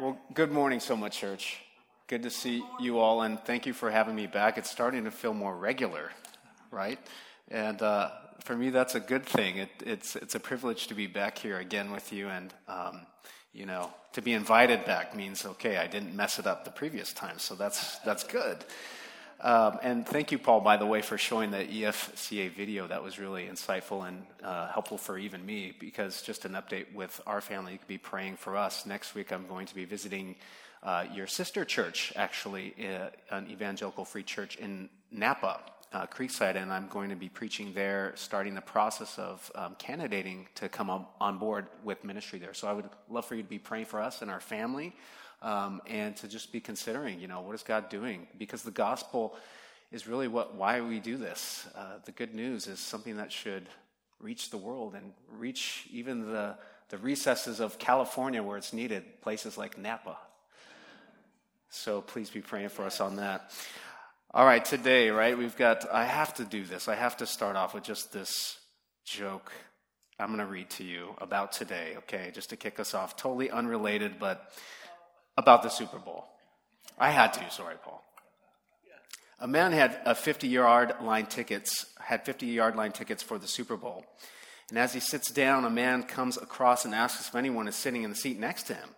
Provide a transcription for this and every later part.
Well, good morning, so much, church. Good to see you all, and thank you for having me back. It's starting to feel more regular, right? And uh, for me, that's a good thing. It, it's it's a privilege to be back here again with you, and um, you know, to be invited back means okay. I didn't mess it up the previous time, so that's that's good. Um, and thank you, Paul, by the way, for showing the EFCA video. That was really insightful and uh, helpful for even me because just an update with our family, you could be praying for us. Next week, I'm going to be visiting uh, your sister church, actually, uh, an evangelical free church in Napa, uh, Creekside, and I'm going to be preaching there, starting the process of um, candidating to come on board with ministry there. So I would love for you to be praying for us and our family um, and to just be considering, you know, what is God doing? Because the gospel is really what why we do this. Uh, the good news is something that should reach the world and reach even the the recesses of California where it's needed, places like Napa. So please be praying for us on that. All right, today, right, we've got, I have to do this. I have to start off with just this joke I'm going to read to you about today, okay, just to kick us off. Totally unrelated, but about the Super Bowl. I had to, sorry, Paul. A man had a 50 yard line tickets, had 50 yard line tickets for the Super Bowl. And as he sits down, a man comes across and asks if anyone is sitting in the seat next to him.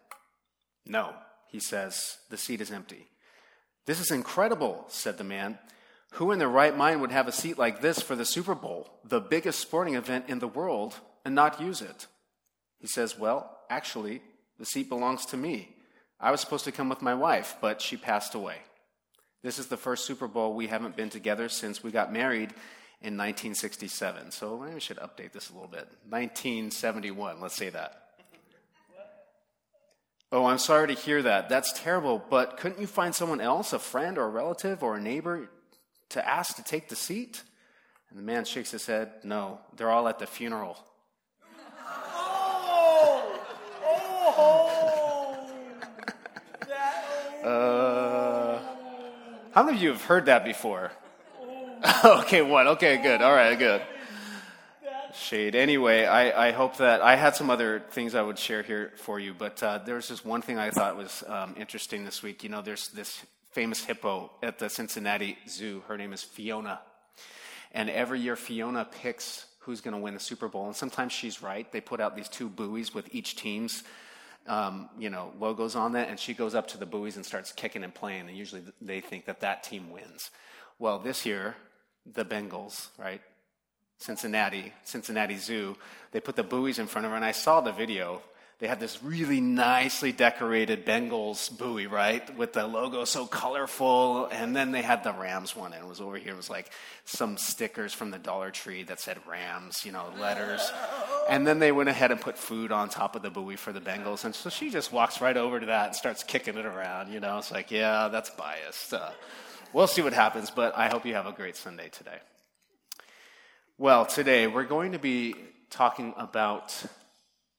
No, he says, the seat is empty. This is incredible, said the man. Who in their right mind would have a seat like this for the Super Bowl, the biggest sporting event in the world, and not use it? He says, Well, actually, the seat belongs to me. I was supposed to come with my wife, but she passed away. This is the first Super Bowl we haven't been together since we got married in 1967. So maybe we should update this a little bit. 1971, let's say that. Oh, I'm sorry to hear that. That's terrible, but couldn't you find someone else, a friend or a relative or a neighbor, to ask to take the seat? And the man shakes his head. No, they're all at the funeral. Oh! Oh! oh how many of you have heard that before? okay, one. Okay, good. All right, good. Shade. Anyway, I, I hope that I had some other things I would share here for you, but uh, there was just one thing I thought was um, interesting this week. You know, there's this famous hippo at the Cincinnati Zoo. Her name is Fiona. And every year, Fiona picks who's going to win the Super Bowl. And sometimes she's right. They put out these two buoys with each team's um, you know, logos on that, and she goes up to the buoys and starts kicking and playing, and usually they think that that team wins. Well, this year, the Bengals, right? Cincinnati, Cincinnati Zoo, they put the buoys in front of her, and I saw the video they had this really nicely decorated Bengals buoy, right, with the logo so colorful. And then they had the Rams one, and it was over here. It was like some stickers from the Dollar Tree that said Rams, you know, letters. And then they went ahead and put food on top of the buoy for the Bengals. And so she just walks right over to that and starts kicking it around. You know, it's like, yeah, that's biased. Uh, we'll see what happens, but I hope you have a great Sunday today. Well, today we're going to be talking about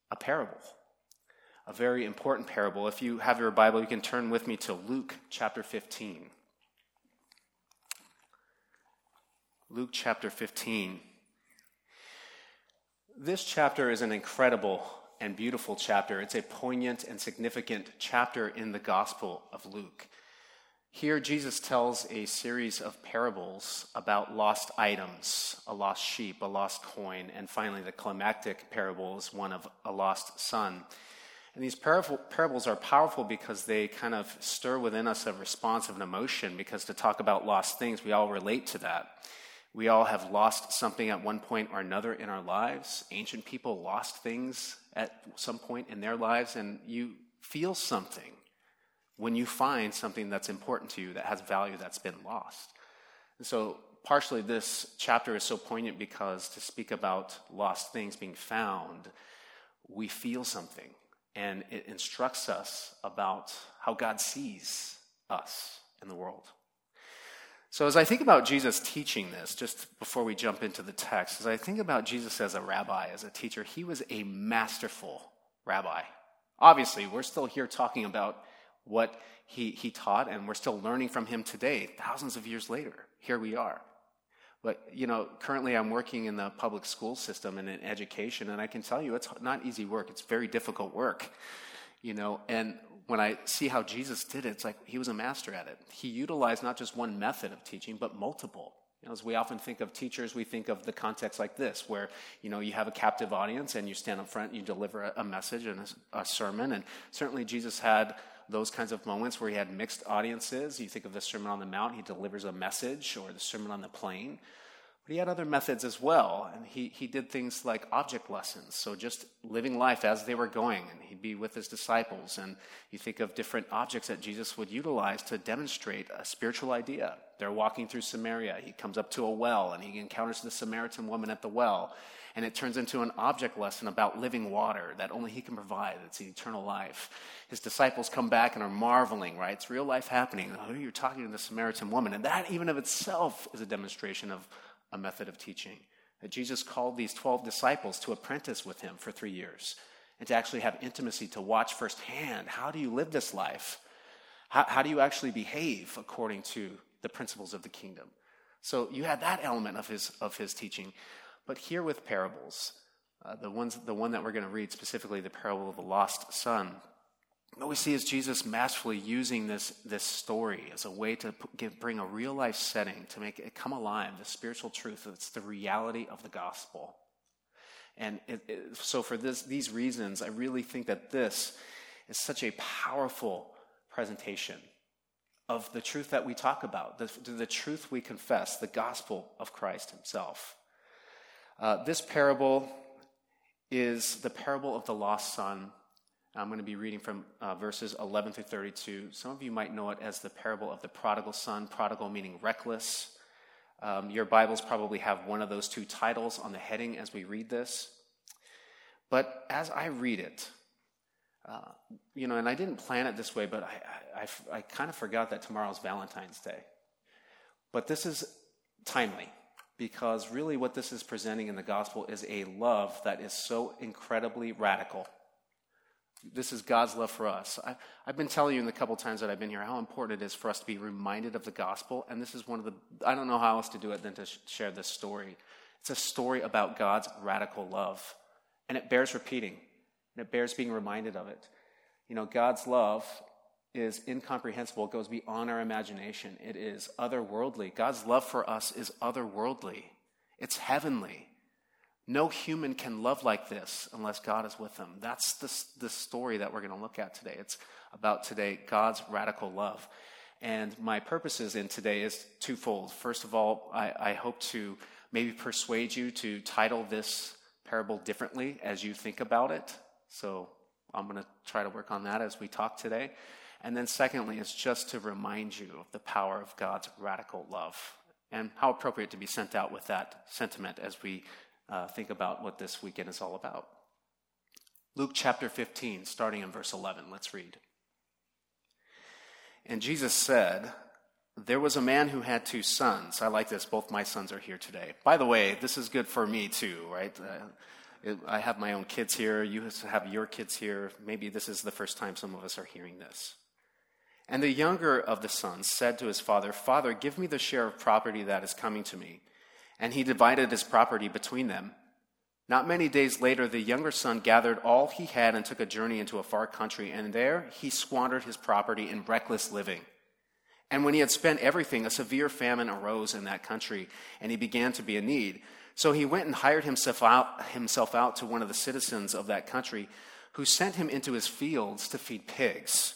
a parable a very important parable. If you have your Bible, you can turn with me to Luke chapter 15. Luke chapter 15. This chapter is an incredible and beautiful chapter. It's a poignant and significant chapter in the Gospel of Luke. Here, Jesus tells a series of parables about lost items, a lost sheep, a lost coin, and finally, the climactic parable is one of a lost son. And these parables are powerful because they kind of stir within us a response of an emotion, because to talk about lost things, we all relate to that. We all have lost something at one point or another in our lives. Ancient people lost things at some point in their lives, and you feel something when you find something that's important to you that has value that's been lost. And so, partially, this chapter is so poignant because to speak about lost things being found, we feel something and it instructs us about how God sees us in the world. So, as I think about Jesus teaching this, just before we jump into the text, as I think about Jesus as a rabbi, as a teacher, he was a masterful rabbi. Obviously, we're still here talking about what he, he taught, and we're still learning from him today, thousands of years later. Here we are. But, you know, currently I'm working in the public school system and in education, and I can tell you it's not easy work. It's very difficult work, you know. And when I see how Jesus did it, it's like he was a master at it. He utilized not just one method of teaching, but multiple. You know, as we often think of teachers, we think of the context like this, where you know you have a captive audience and you stand up front, and you deliver a, message and a sermon. And certainly Jesus had those kinds of moments where he had mixed audiences. You think of the Sermon on the Mount, he delivers a message, or the Sermon on the Plain. But he had other methods as well, and he, he did things like object lessons, so just living life as they were going, and he'd be with his disciples. And you think of different objects that Jesus would utilize to demonstrate a spiritual idea. They're walking through Samaria. He comes up to a well, and he encounters the Samaritan woman at the well, and it turns into an object lesson about living water that only he can provide. It's eternal life. His disciples come back and are marveling, right? It's real life happening. Oh, you're talking to the Samaritan woman, and that even of itself is a demonstration of a method of teaching. That Jesus called these 12 disciples to apprentice with him for three years and to actually have intimacy, to watch firsthand how do you live this life? How, how do you actually behave according to the principles of the kingdom? So you had that element of his, of his teaching. But here with parables, uh, the, ones, the one that we're going to read specifically, the parable of the lost son, what we see is Jesus masterfully using this, this story as a way to give, bring a real life setting to make it come alive, the spiritual truth. It's the reality of the gospel. And it, it, so, for this, these reasons, I really think that this is such a powerful presentation of the truth that we talk about, the, the truth we confess, the gospel of Christ Himself. Uh, this parable is the parable of the lost son I'm going to be reading from uh, verses 11 through 32. Some of you might know it as the parable of the prodigal son, prodigal meaning reckless. Um, your Bibles probably have one of those two titles on the heading as we read this. But as I read it, uh, you know, and I didn't plan it this way, but I, I, I, I kind of forgot that tomorrow's Valentine's Day. But this is timely because really what this is presenting in the gospel is a love that is so incredibly radical this is God's love for us. I, have been telling you in the couple times that I've been here how important it is for us to be reminded of the gospel. And this is one of the, I don't know how else to do it than to sh- share this story. It's a story about God's radical love. And it bears repeating, and it bears being reminded of it. You know, God's love is incomprehensible, it goes beyond our imagination. It is otherworldly. God's love for us is otherworldly, it's heavenly. No human can love like this unless God is with them. That's the, the story that we're going to look at today. It's about today God's radical love. And my purposes in today is twofold. First of all, I, I hope to maybe persuade you to title this parable differently as you think about it. So I'm going to try to work on that as we talk today. And then, secondly, is just to remind you of the power of God's radical love and how appropriate to be sent out with that sentiment as we uh, think about what this weekend is all about. Luke chapter 15, starting in verse 11. Let's read. And Jesus said, There was a man who had two sons. I like this. Both my sons are here today. By the way, this is good for me too, right? Uh, I have my own kids here. You have your kids here. Maybe this is the first time some of us are hearing this. And the younger of the sons said to his father, Father, give me the share of property that is coming to me and he divided his property between them. Not many days later, the younger son gathered all he had and took a journey into a far country, and there he squandered his property in reckless living. And when he had spent everything, a severe famine arose in that country, and he began to be in need. So he went and hired himself out, himself out to one of the citizens of that country, who sent him into his fields to feed pigs.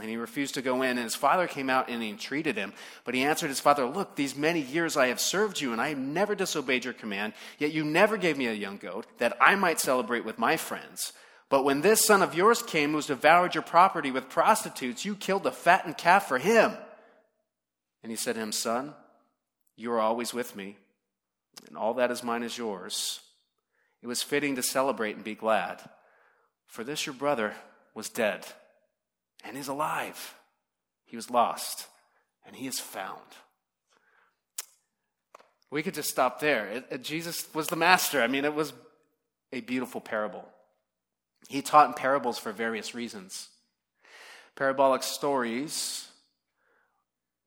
and he refused to go in. And his father came out and he entreated him. But he answered his father, Look, these many years I have served you, and I have never disobeyed your command. Yet you never gave me a young goat that I might celebrate with my friends. But when this son of yours came, who has devoured your property with prostitutes, you killed a fattened calf for him. And he said to him, Son, you are always with me, and all that is mine is yours. It was fitting to celebrate and be glad. For this your brother was dead and is alive. He was lost, and he is found. We could just stop there. It, it, Jesus was the master. I mean, it was a beautiful parable. He taught in parables for various reasons. Parabolic stories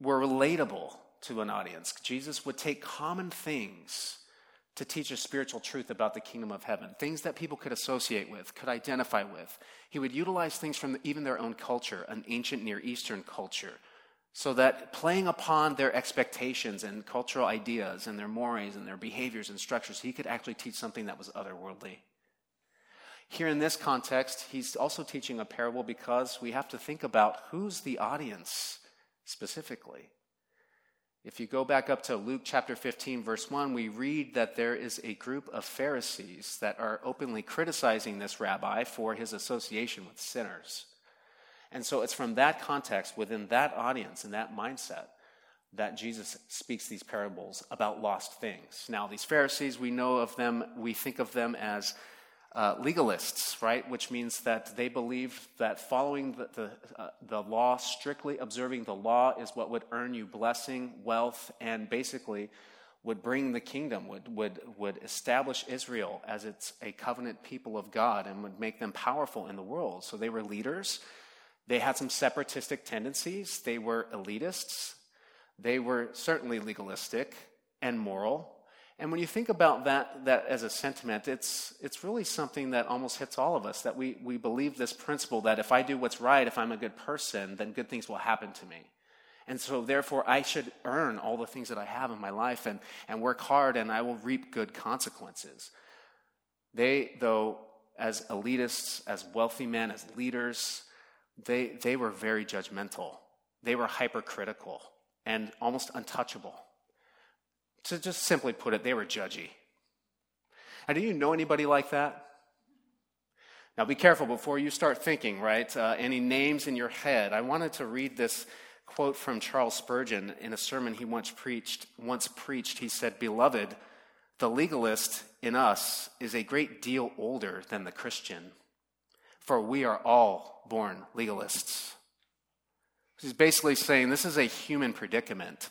were relatable to an audience. Jesus would take common things to teach a spiritual truth about the kingdom of heaven, things that people could associate with, could identify with. He would utilize things from even their own culture, an ancient Near Eastern culture, so that playing upon their expectations and cultural ideas and their mores and their behaviors and structures, he could actually teach something that was otherworldly. Here in this context, he's also teaching a parable because we have to think about who's the audience specifically. If you go back up to Luke chapter 15, verse 1, we read that there is a group of Pharisees that are openly criticizing this rabbi for his association with sinners. And so it's from that context, within that audience and that mindset, that Jesus speaks these parables about lost things. Now, these Pharisees, we know of them, we think of them as uh, legalists, right? Which means that they believe that following the, the, uh, the, law, strictly observing the law, is what would earn you blessing, wealth, and basically would bring the kingdom, would, would, would establish Israel as it's a covenant people of God and would make them powerful in the world. So they were leaders. They had some separatistic tendencies. They were elitists. They were certainly legalistic and moral. And when you think about that, that as a sentiment, it's, it's really something that almost hits all of us that we, we believe this principle that if I do what's right, if I'm a good person, then good things will happen to me. And so, therefore, I should earn all the things that I have in my life and, and work hard, and I will reap good consequences. They, though, as elitists, as wealthy men, as leaders, they, they were very judgmental. They were hypercritical and almost untouchable. To just simply put it, they were judgy. And do you know anybody like that? Now, be careful before you start thinking, right? Uh, any names in your head. I wanted to read this quote from Charles Spurgeon in a sermon he once preached. Once preached, he said, "Beloved, the legalist in us is a great deal older than the Christian, for we are all born legalists." He's basically saying this is a human predicament.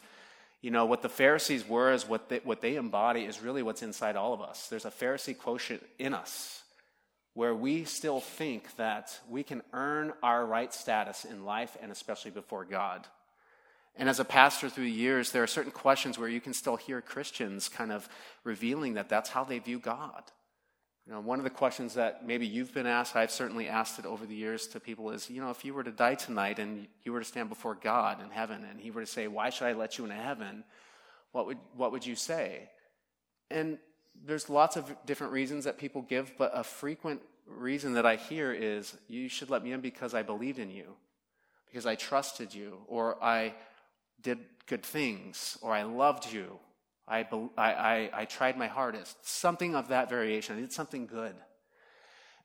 You know, what the Pharisees were is what they, what they embody is really what's inside all of us. There's a Pharisee quotient in us where we still think that we can earn our right status in life and especially before God. And as a pastor through the years, there are certain questions where you can still hear Christians kind of revealing that that's how they view God. You know, one of the questions that maybe you've been asked, I've certainly asked it over the years to people is, you know, if you were to die tonight and you were to stand before God in heaven and he were to say, why should I let you into heaven? What would, what would you say? And there's lots of different reasons that people give, but a frequent reason that I hear is, you should let me in because I believed in you, because I trusted you, or I did good things, or I loved you, I, I, I, tried my hardest. Something of that variation. I did something good.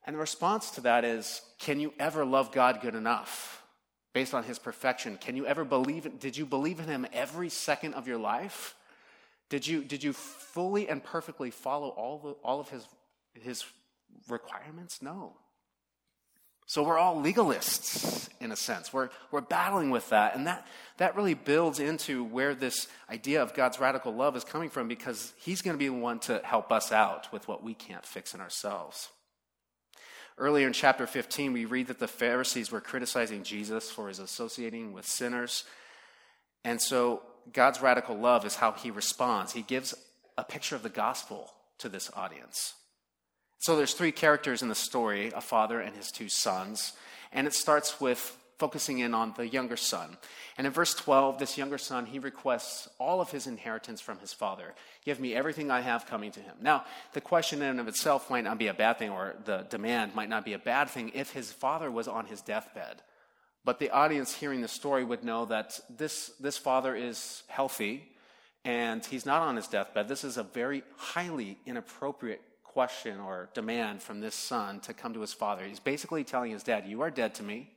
And the response to that is can you ever love God good enough based on his perfection? Can you ever believe, did you believe in him every second of your life? Did you, did you fully and perfectly follow all, the, all of his, his requirements? No. So we're all legalists in a sense. We're, we're battling with that. And that, that really builds into where this idea of God's radical love is coming from because He's going to be the one to help us out with what we can't fix in ourselves. Earlier in chapter 15, we read that the Pharisees were criticizing Jesus for his associating with sinners. And so God's radical love is how He responds. He gives a picture of the gospel to this audience. So there's three characters in the story a father and his two sons. And it starts with focusing in on the younger son. And in verse 12, this younger son, he requests all of his inheritance from his father. Give me everything I have coming to him. Now, the question in and of itself might not be a bad thing, or the demand might not be a bad thing if his father was on his deathbed. But the audience hearing the story would know that this, this father is healthy and he's not on his deathbed. This is a very highly inappropriate question or demand from this son to come to his father. He's basically telling his dad, You are dead to me.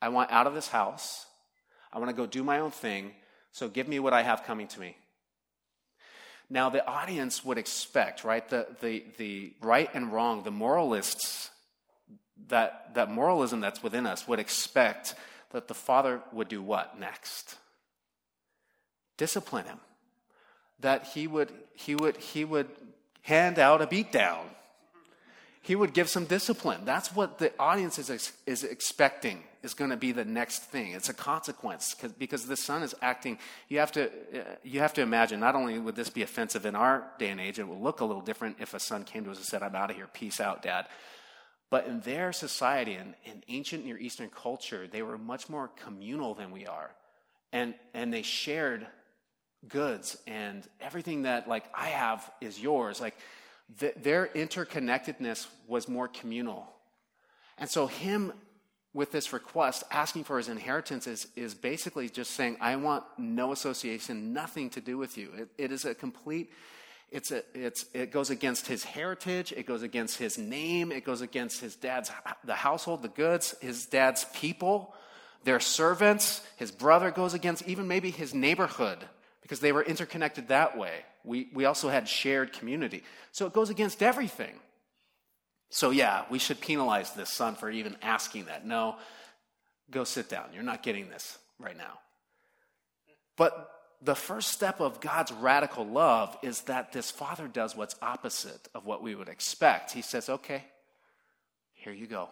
I want out of this house. I want to go do my own thing. So give me what I have coming to me. Now, the audience would expect, right? The, the, the right and wrong, the moralists, that, that moralism that's within us would expect that the father would do what next? Discipline him. That he would, he would, he would hand out a beatdown. He would give some discipline. That's what the audience is, is expecting is going to be the next thing. It's a consequence because the son is acting. You have, to, uh, you have to imagine, not only would this be offensive in our day and age, it will look a little different if a son came to us and said, I'm out of here, peace out, dad. But in their society, in, in ancient Near Eastern culture, they were much more communal than we are. And, and they shared goods and everything that like I have is yours. Like th- their interconnectedness was more communal. And so him with this request, asking for his inheritance is, is basically just saying, I want no association, nothing to do with you. It, it is a complete, it's a, it's, it goes against his heritage, it goes against his name, it goes against his dad's, the household, the goods, his dad's people, their servants, his brother goes against even maybe his neighborhood because they were interconnected that way. We, we also had shared community. So it goes against everything. So, yeah, we should penalize this son for even asking that. No, go sit down. You're not getting this right now. But the first step of God's radical love is that this father does what's opposite of what we would expect. He says, okay, here you go.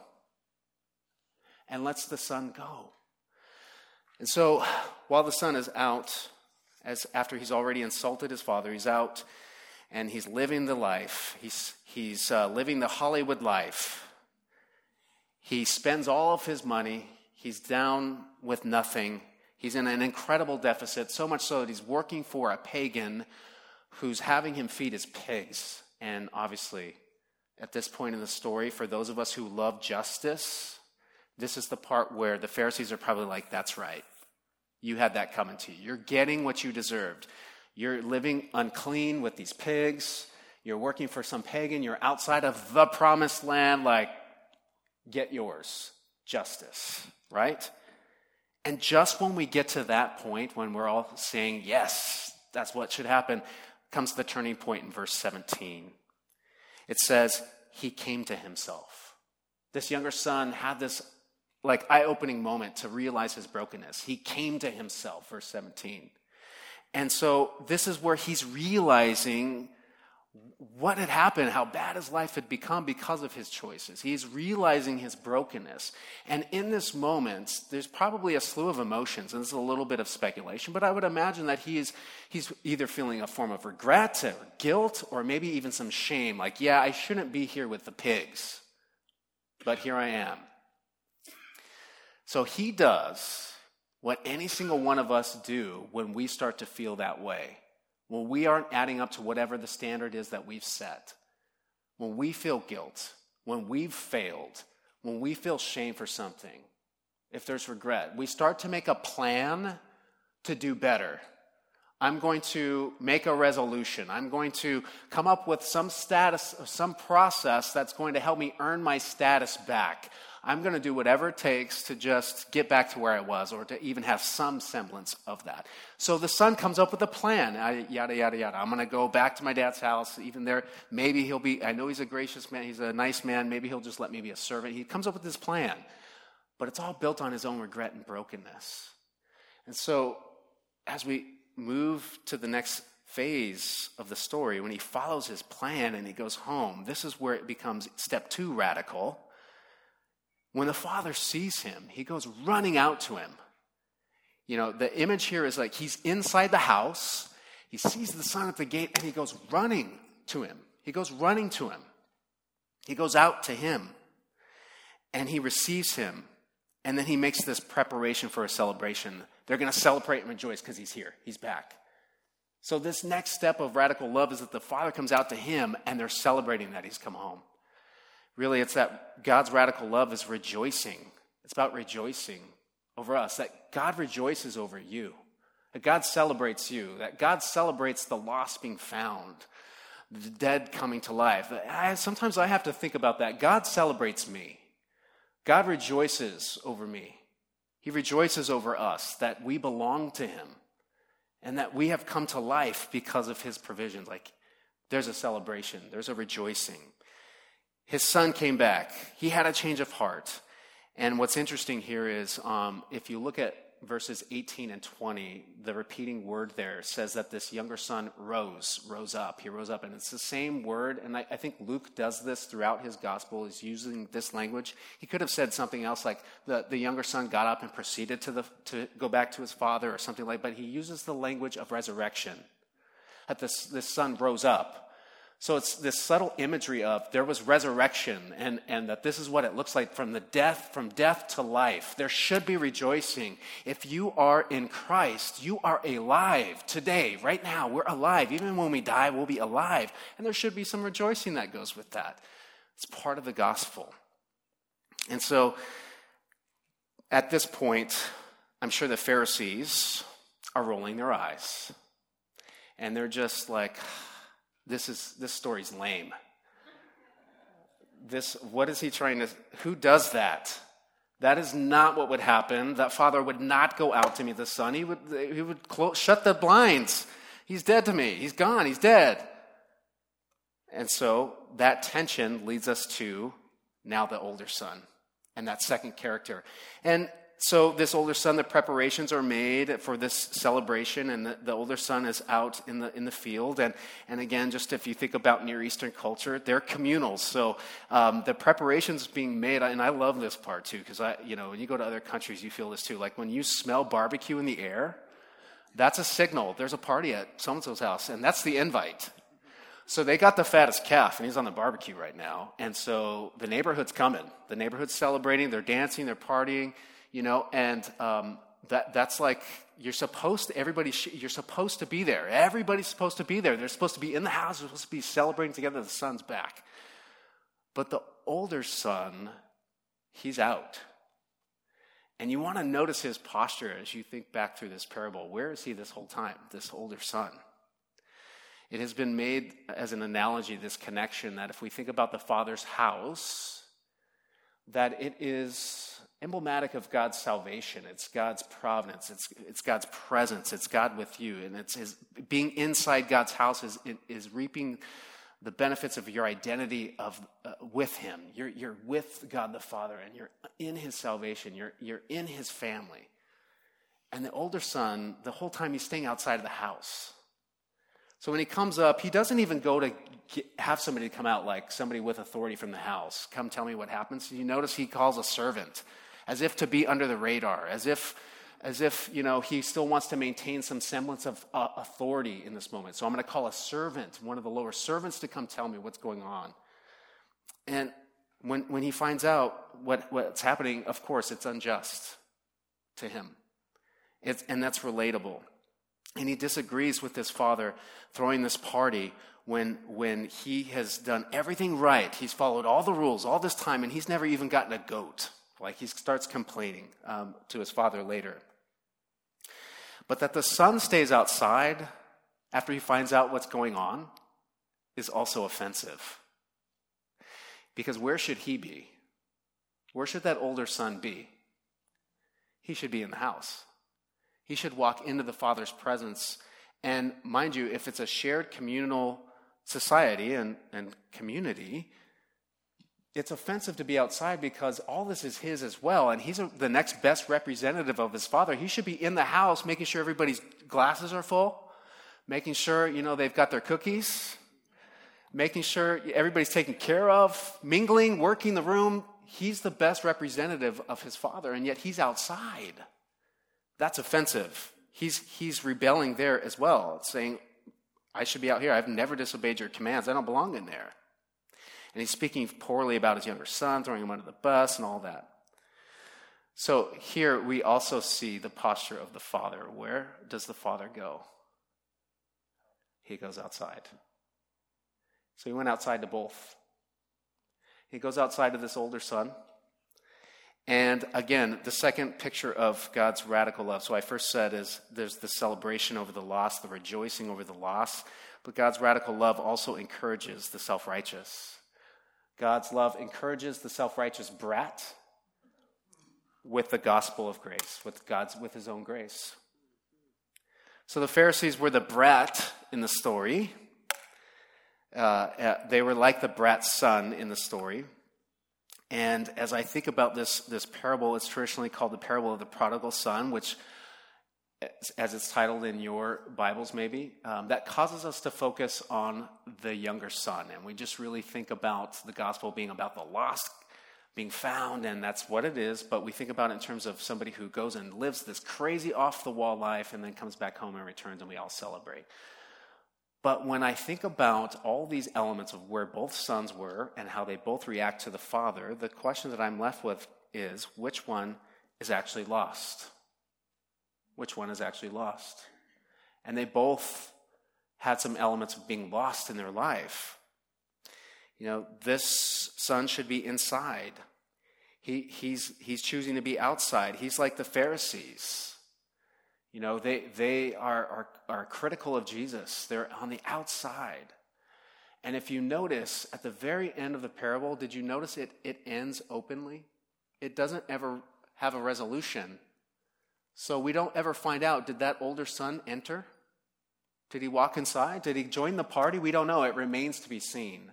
And lets the son go. And so while the son is out, as after he's already insulted his father, he's out and he's living the life. He's, he's uh, living the Hollywood life. He spends all of his money. He's down with nothing. He's in an incredible deficit, so much so that he's working for a pagan who's having him feed his pigs. And obviously, at this point in the story, for those of us who love justice, this is the part where the Pharisees are probably like, that's right. You had that coming to you. You're getting what you deserved. You're living unclean with these pigs. You're working for some pagan. You're outside of the promised land. Like, get yours. Justice, right? And just when we get to that point, when we're all saying, yes, that's what should happen, comes the turning point in verse 17. It says, He came to himself. This younger son had this like eye-opening moment to realize his brokenness. He came to himself, verse 17. And so this is where he's realizing what had happened, how bad his life had become because of his choices. He's realizing his brokenness. And in this moment, there's probably a slew of emotions, and this is a little bit of speculation, but I would imagine that he's, he's either feeling a form of regret or guilt or maybe even some shame, like, yeah, I shouldn't be here with the pigs, but here I am. So he does what any single one of us do when we start to feel that way. When we aren't adding up to whatever the standard is that we've set. When we feel guilt, when we've failed, when we feel shame for something, if there's regret, we start to make a plan to do better. I'm going to make a resolution. I'm going to come up with some status, some process that's going to help me earn my status back. I'm going to do whatever it takes to just get back to where I was or to even have some semblance of that. So the son comes up with a plan, I, yada, yada, yada. I'm going to go back to my dad's house. Even there, maybe he'll be, I know he's a gracious man, he's a nice man. Maybe he'll just let me be a servant. He comes up with this plan, but it's all built on his own regret and brokenness. And so as we move to the next phase of the story, when he follows his plan and he goes home, this is where it becomes step two radical when the father sees him, he goes running out to him. You know, the image here is like he's inside the house, he sees the son at the gate, and he goes running to him. He goes running to him. He goes out to him and he receives him. And then he makes this preparation for a celebration. They're going to celebrate and rejoice because he's here, he's back. So, this next step of radical love is that the Father comes out to him and they're celebrating that he's come home. Really, it's that God's radical love is rejoicing. It's about rejoicing over us, that God rejoices over you, that God celebrates you, that God celebrates the lost being found, the dead coming to life. I, sometimes I have to think about that. God celebrates me, God rejoices over me. He rejoices over us that we belong to Him and that we have come to life because of His provisions. Like there's a celebration, there's a rejoicing. His son came back, he had a change of heart. And what's interesting here is um, if you look at verses 18 and 20, the repeating word there says that this younger son rose, rose up. He rose up. And it's the same word. And I, I, think Luke does this throughout his gospel, is using this language. He could have said something else like the, the younger son got up and proceeded to, the, to go back to his father or something like But he uses the language of resurrection. That this, this son rose up. So it's this subtle imagery of there was resurrection and, and that this is what it looks like from the death, from death to life. There should be rejoicing. If you are in Christ, you are alive today, right now. We're alive. Even when we die, we'll be alive. And there should be some rejoicing that goes with that. It's part of the gospel. And so at this point, I'm sure the Pharisees are rolling their eyes. And they're just like, this is this story's lame. This what is he trying to who does that? That is not what would happen. That father would not go out to meet the son. He would he would close, shut the blinds. He's dead to me. He's gone. He's dead. And so that tension leads us to now the older son and that second character. And so this older son, the preparations are made for this celebration, and the, the, older son is out in the in the field. And and again, just if you think about Near Eastern culture, they're communal. So um, the preparations being made, and I love this part too, because I you know when you go to other countries, you feel this too. Like when you smell barbecue in the air, that's a signal. There's a party at so and so's house, and that's the invite. So they got the fattest calf, and he's on the barbecue right now. And so the neighborhood's coming. The neighborhood's celebrating. They're dancing. They're partying you know, and um, that, that's like you're supposed to, everybody, you're supposed to be there. Everybody's supposed to be there. They're supposed to be in the house, they're supposed to be celebrating together. The son's back. But the older son, he's out. And you want to notice his posture as you think back through this parable. Where is he this whole time, this older son? It has been made as an analogy, this connection, that if we think about the father's house, that it is emblematic of God's salvation. It's God's providence. It's, it's God's presence. It's God with you. And it's his, being inside God's house is, is reaping the benefits of your identity of, uh, with Him. You're, you're with God the Father and you're in His salvation. You're, you're in His family. And the older son, the whole time he's staying outside of the house. So when he comes up, he doesn't even go to get, have somebody come out like somebody with authority from the house. Come tell me what happens. You notice he calls a servant as if to be under the radar, as if, as if you know, he still wants to maintain some semblance of uh, authority in this moment. So I'm going to call a servant, one of the lower servants, to come tell me what's going on. And when, when he finds out what, what's happening, of course, it's unjust to him. It's, and that's relatable. And he disagrees with his father throwing this party when, when he has done everything right. He's followed all the rules all this time, and he's never even gotten a goat. Like he starts complaining um, to his father later. But that the son stays outside after he finds out what's going on is also offensive. Because where should he be? Where should that older son be? He should be in the house. He should walk into the father's presence. And mind you, if it's a shared communal society and, and community, it's offensive to be outside because all this is his as well, and he's a, the next best representative of his father. He should be in the house making sure everybody's glasses are full, making sure, you know, they've got their cookies, making sure everybody's taken care of, mingling, working the room. He's the best representative of his father, and yet he's outside. That's offensive. He's, he's rebelling there as well, saying, I should be out here. I've never disobeyed your commands. I don't belong in there. And he's speaking poorly about his younger son, throwing him under the bus, and all that. So here we also see the posture of the father. Where does the father go? He goes outside. So he went outside to both. He goes outside to this older son. And again, the second picture of God's radical love. So I first said is there's the celebration over the loss, the rejoicing over the loss, but God's radical love also encourages the self-righteous. God's love encourages the self-righteous brat with the gospel of grace, with God's with his own grace. So the Pharisees were the brat in the story. Uh, uh, they were like the brat's son in the story. And as I think about this, this parable, it's traditionally called the parable of the prodigal son, which, as it's titled in your Bibles, maybe, um, that causes us to focus on the younger son. And we just really think about the gospel being about the lost being found, and that's what it is. But we think about it in terms of somebody who goes and lives this crazy off the wall life and then comes back home and returns, and we all celebrate. But when I think about all these elements of where both sons were and how they both react to the father, the question that I'm left with is which one is actually lost? Which one is actually lost? And they both had some elements of being lost in their life. You know, this son should be inside. He, he's, he's choosing to be outside. He's like the Pharisees. You know, they, they are, are, are critical of Jesus, they're on the outside. And if you notice at the very end of the parable, did you notice it, it ends openly? It doesn't ever have a resolution. So we don't ever find out did that older son enter? Did he walk inside? Did he join the party? We don't know. It remains to be seen.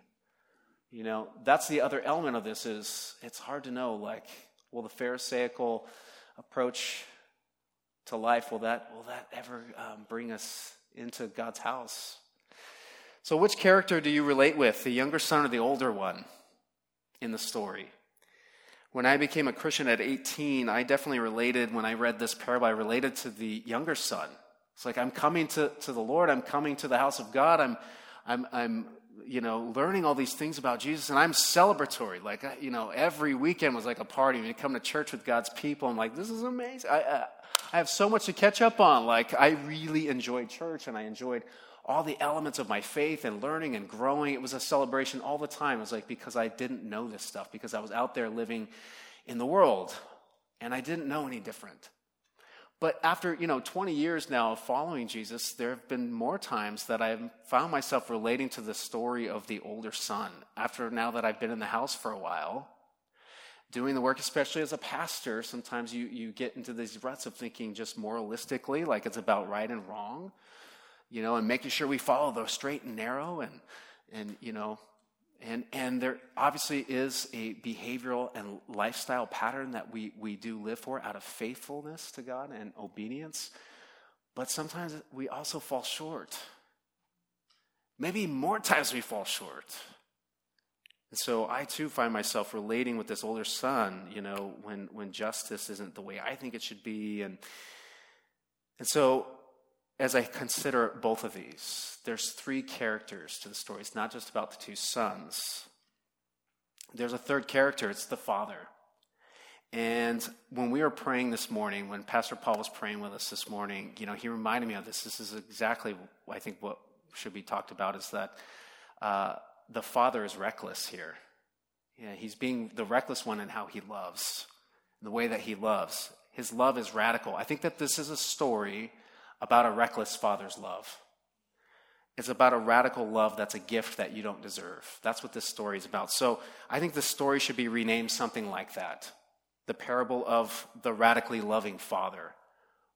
You know, that's the other element of this is it's hard to know like will the pharisaical approach to life will that will that ever um, bring us into God's house? So which character do you relate with, the younger son or the older one in the story? When I became a Christian at 18, I definitely related when I read this parable, I related to the younger son. It's like I'm coming to, to the Lord, I'm coming to the house of God, I'm I'm I'm you know, learning all these things about Jesus, and I'm celebratory. Like, you know, every weekend was like a party. When you come to church with God's people, I'm like, this is amazing. I, I, I have so much to catch up on. Like, I really enjoyed church, and I enjoyed all the elements of my faith and learning and growing. It was a celebration all the time. It was like because I didn't know this stuff, because I was out there living in the world, and I didn't know any different. But after, you know, 20 years now of following Jesus, there have been more times that I've found myself relating to the story of the older son. After now that I've been in the house for a while, doing the work, especially as a pastor, sometimes you, you get into these ruts of thinking just moralistically, like it's about right and wrong, you know, and making sure we follow the straight and narrow and, and you know, and, and there obviously is a behavioral and lifestyle pattern that we, we do live for out of faithfulness to God and obedience. But sometimes we also fall short. Maybe more times we fall short. And so I too find myself relating with this older son, you know, when, when justice isn't the way I think it should be. And, and so as I consider both of these, there's three characters to the story. It's not just about the two sons. There's a third character, it's the father. And when we were praying this morning, when Pastor Paul was praying with us this morning, you know, he reminded me of this. This is exactly, I think, what should be talked about is that uh, the father is reckless here. Yeah, he's being the reckless one in how he loves, the way that he loves. His love is radical. I think that this is a story about a reckless father's love. It's about a radical love that's a gift that you don't deserve. That's what this story is about. So I think the story should be renamed something like that the parable of the radically loving father,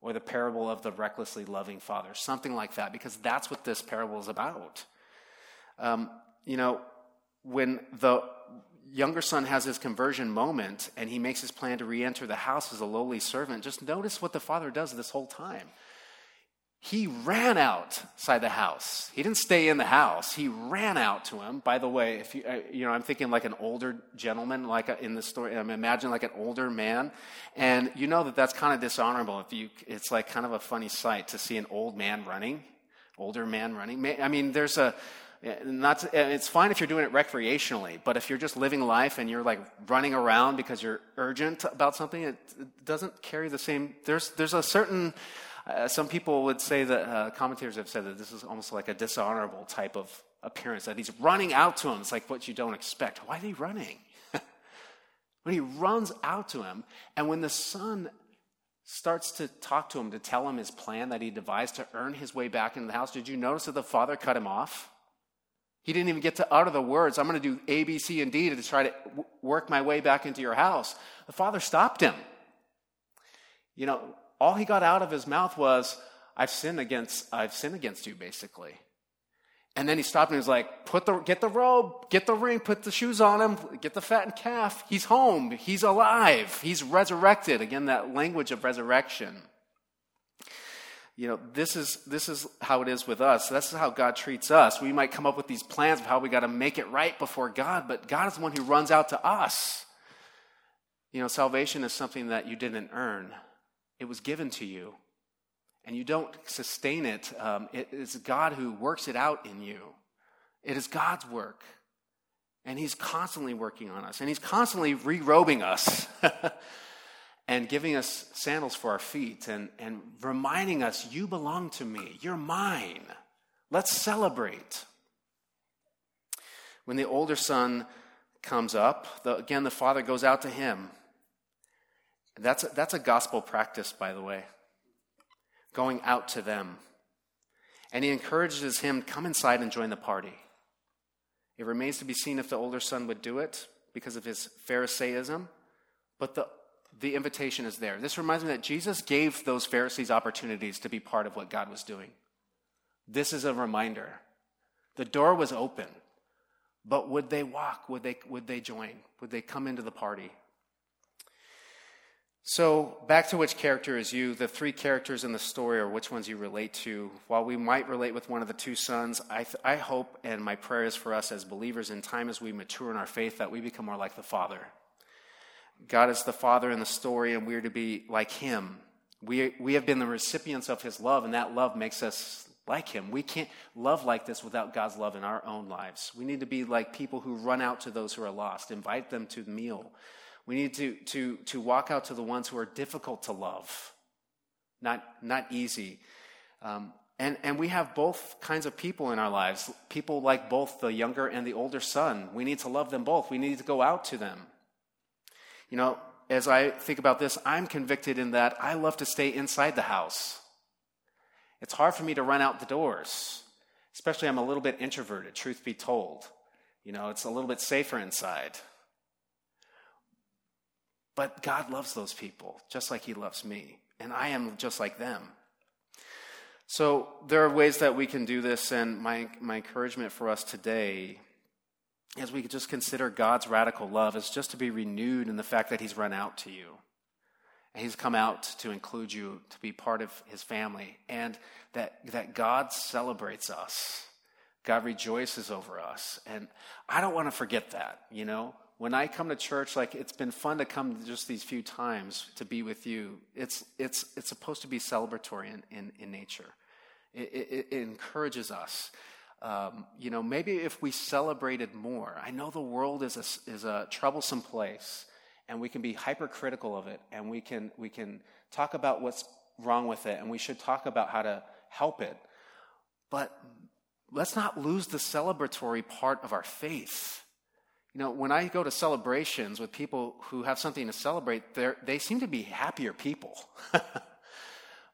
or the parable of the recklessly loving father, something like that, because that's what this parable is about. Um, you know, when the younger son has his conversion moment and he makes his plan to re enter the house as a lowly servant, just notice what the father does this whole time. He ran outside the house. He didn't stay in the house. He ran out to him. By the way, if you, uh, you know, I'm thinking like an older gentleman, like in the story. I'm imagining like an older man, and you know that that's kind of dishonorable. If you, it's like kind of a funny sight to see an old man running, older man running. I mean, there's a, not to, it's fine if you're doing it recreationally, but if you're just living life and you're like running around because you're urgent about something, it, it doesn't carry the same. There's there's a certain. Uh, some people would say that uh, commentators have said that this is almost like a dishonorable type of appearance that he's running out to him. It's like what you don't expect. Why is he running? when he runs out to him, and when the son starts to talk to him to tell him his plan that he devised to earn his way back into the house, did you notice that the father cut him off? He didn't even get to utter the words, I'm going to do A, B, C, and D to try to w- work my way back into your house. The father stopped him. You know, all he got out of his mouth was, I've sinned against, I've sinned against you, basically. And then he stopped and he was like, put the, get the robe, get the ring, put the shoes on him, get the fattened calf. He's home. He's alive. He's resurrected. Again, that language of resurrection. You know, this is, this is how it is with us. This is how God treats us. We might come up with these plans of how we got to make it right before God, but God is the one who runs out to us. You know, salvation is something that you didn't earn, it was given to you and you don't sustain it, um, it is God who works it out in you. It is God's work. And He's constantly working on us, and He's constantly re robing us and giving us sandals for our feet and, and reminding us, You belong to me, you're mine. Let's celebrate. When the older son comes up, the, again, the father goes out to him. That's a, that's a gospel practice, by the way going out to them. And he encourages him, come inside and join the party. It remains to be seen if the older son would do it because of his Pharisaism, but the, the invitation is there. This reminds me that Jesus gave those Pharisees opportunities to be part of what God was doing. This is a reminder. The door was open, but would they walk? Would they, would they join? Would they come into the party? So, back to which character is you, the three characters in the story are which ones you relate to. While we might relate with one of the two sons, I, th- I hope and my prayer is for us as believers in time as we mature in our faith that we become more like the Father. God is the Father in the story, and we're to be like Him. We, we have been the recipients of His love, and that love makes us like Him. We can't love like this without God's love in our own lives. We need to be like people who run out to those who are lost, invite them to the meal we need to, to, to walk out to the ones who are difficult to love, not, not easy. Um, and, and we have both kinds of people in our lives people like both the younger and the older son. We need to love them both. We need to go out to them. You know, as I think about this, I'm convicted in that I love to stay inside the house. It's hard for me to run out the doors, especially I'm a little bit introverted, truth be told. You know, it's a little bit safer inside. But God loves those people just like He loves me, and I am just like them. So there are ways that we can do this, and my, my encouragement for us today, as we just consider God's radical love, is just to be renewed in the fact that He's run out to you. And he's come out to include you, to be part of his family, and that, that God celebrates us. God rejoices over us. And I don't want to forget that, you know? When I come to church, like it's been fun to come just these few times to be with you. It's, it's, it's supposed to be celebratory in, in, in nature. It, it, it, encourages us. Um, you know, maybe if we celebrated more, I know the world is a, is a troublesome place and we can be hypercritical of it and we can, we can talk about what's wrong with it and we should talk about how to help it. But let's not lose the celebratory part of our faith you know, when I go to celebrations with people who have something to celebrate, they seem to be happier people.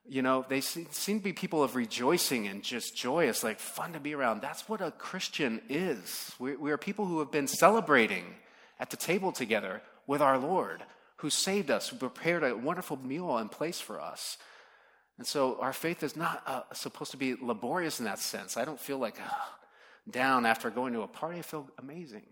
you know, they seem to be people of rejoicing and just joyous, like fun to be around. That's what a Christian is. We, we are people who have been celebrating at the table together with our Lord, who saved us, who prepared a wonderful meal and place for us. And so our faith is not uh, supposed to be laborious in that sense. I don't feel like uh, down after going to a party. I feel amazing.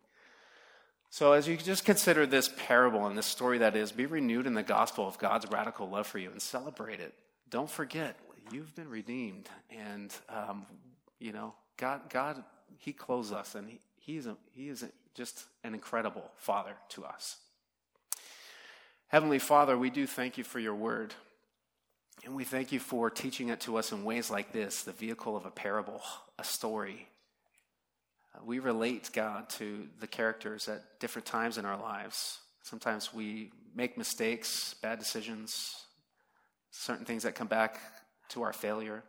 So, as you just consider this parable and this story that is, be renewed in the gospel of God's radical love for you and celebrate it. Don't forget, you've been redeemed. And, um, you know, God, God, He clothes us, and He, he is, a, he is just an incredible Father to us. Heavenly Father, we do thank you for your word. And we thank you for teaching it to us in ways like this the vehicle of a parable, a story. We relate, God, to the characters at different times in our lives. Sometimes we make mistakes, bad decisions, certain things that come back to our failure.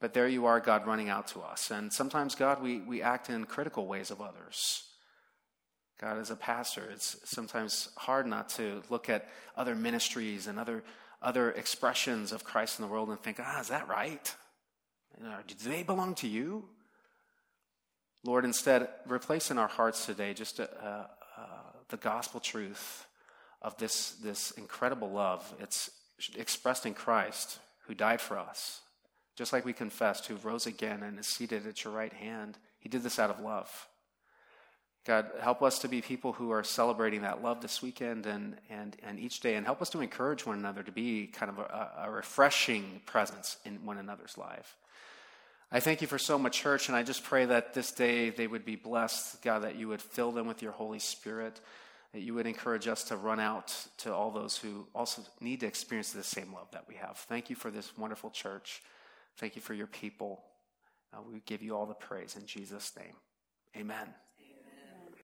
But there you are, God, running out to us. And sometimes, God, we, we act in critical ways of others. God, as a pastor, it's sometimes hard not to look at other ministries and other, other expressions of Christ in the world and think, ah, is that right? Do they belong to you? Lord, instead, replace in our hearts today just a, a, a, the gospel truth of this, this incredible love. It's expressed in Christ, who died for us, just like we confessed, who rose again and is seated at your right hand. He did this out of love. God, help us to be people who are celebrating that love this weekend and, and, and each day, and help us to encourage one another to be kind of a, a refreshing presence in one another's life. I thank you for so much, church, and I just pray that this day they would be blessed, God, that you would fill them with your Holy Spirit, that you would encourage us to run out to all those who also need to experience the same love that we have. Thank you for this wonderful church. Thank you for your people. Uh, we give you all the praise in Jesus' name. Amen.